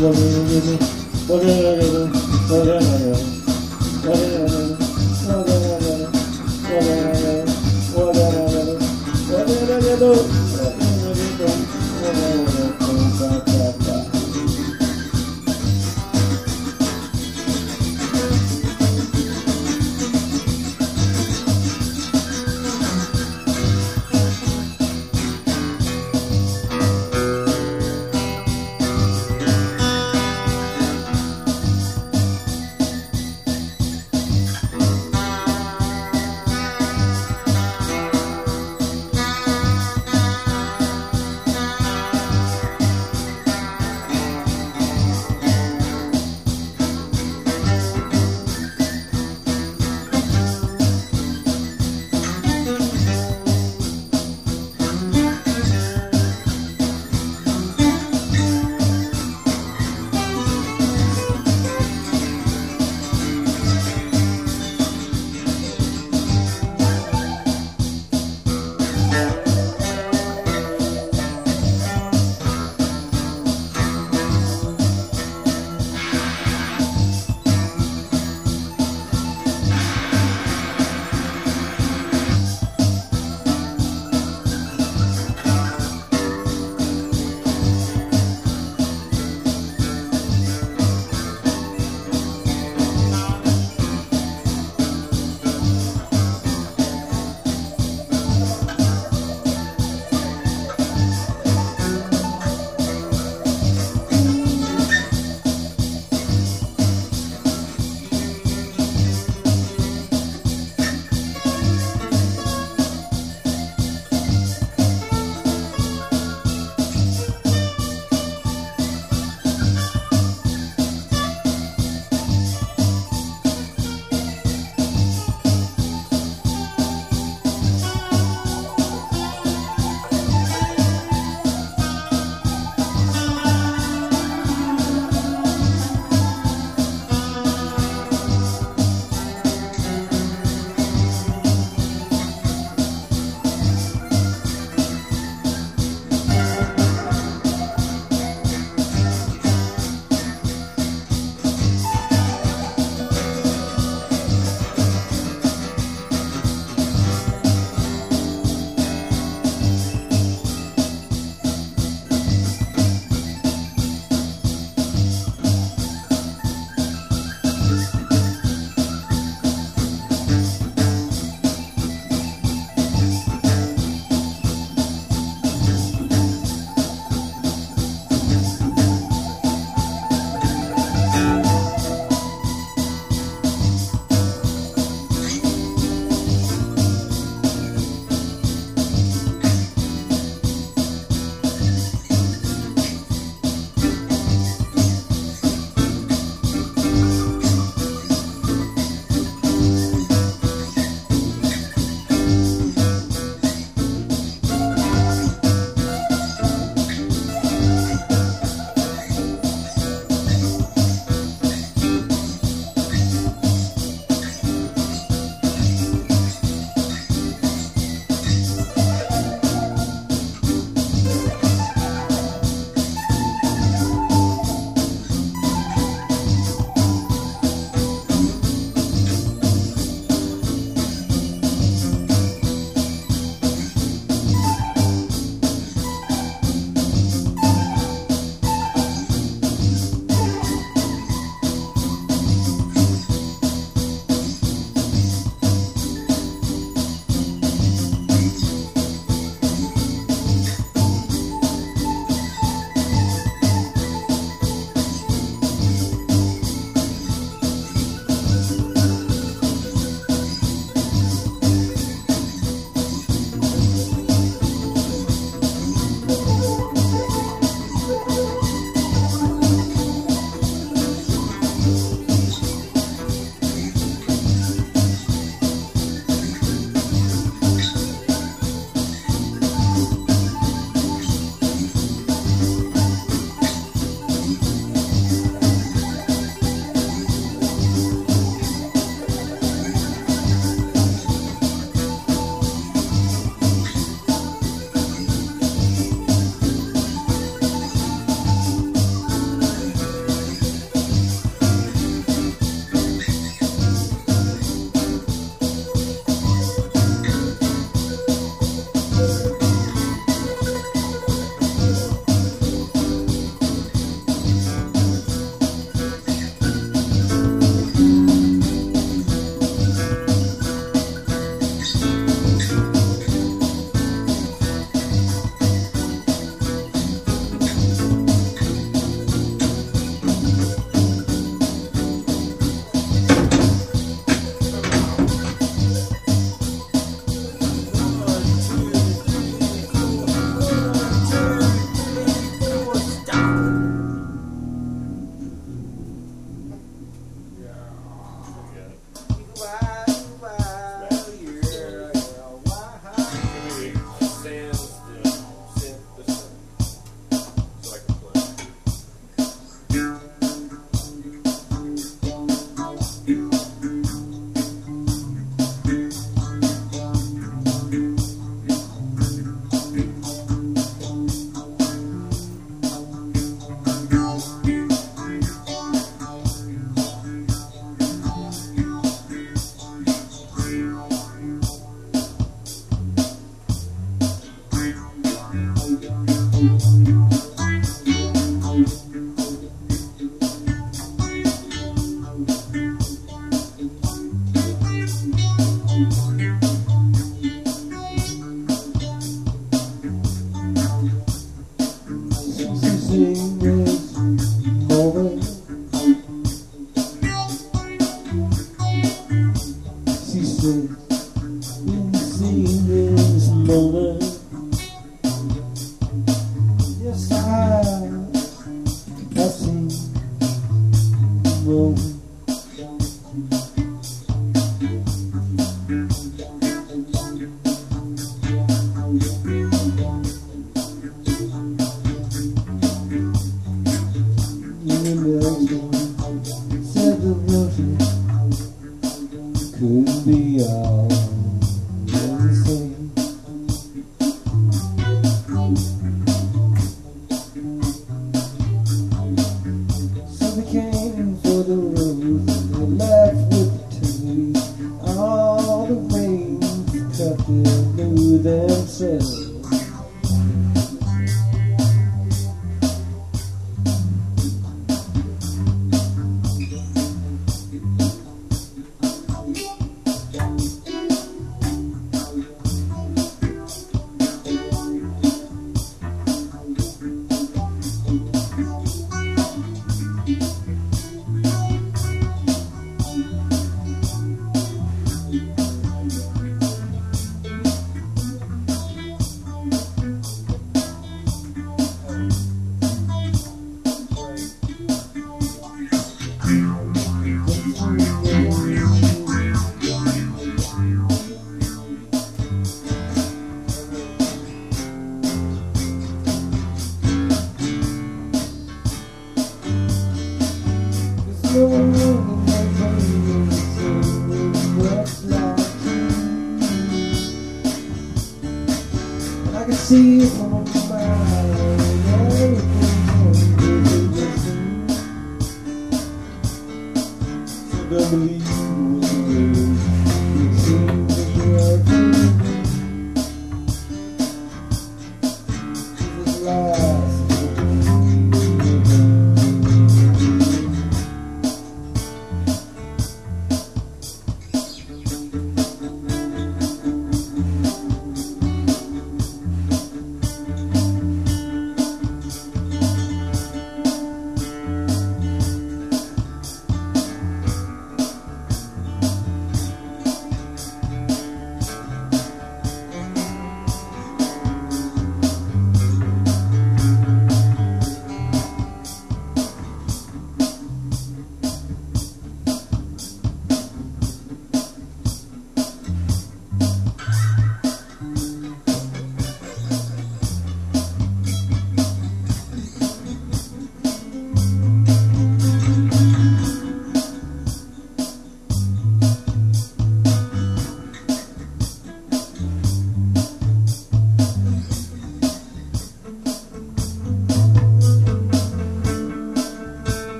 Thank you.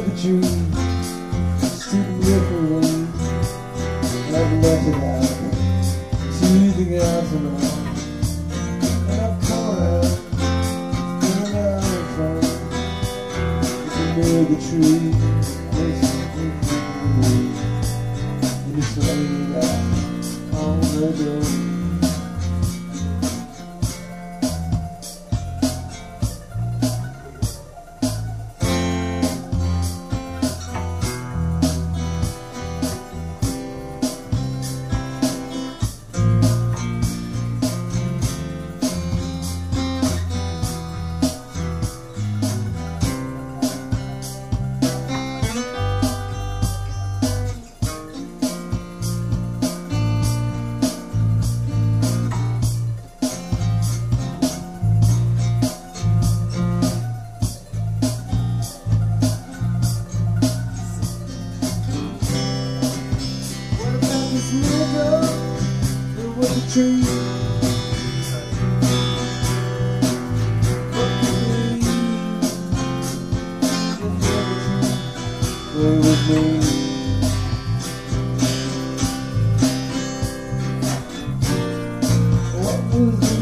temperature Shooting differently And I've left it out Teething out tonight And I've come out. Coming out. In front Of the tree. you.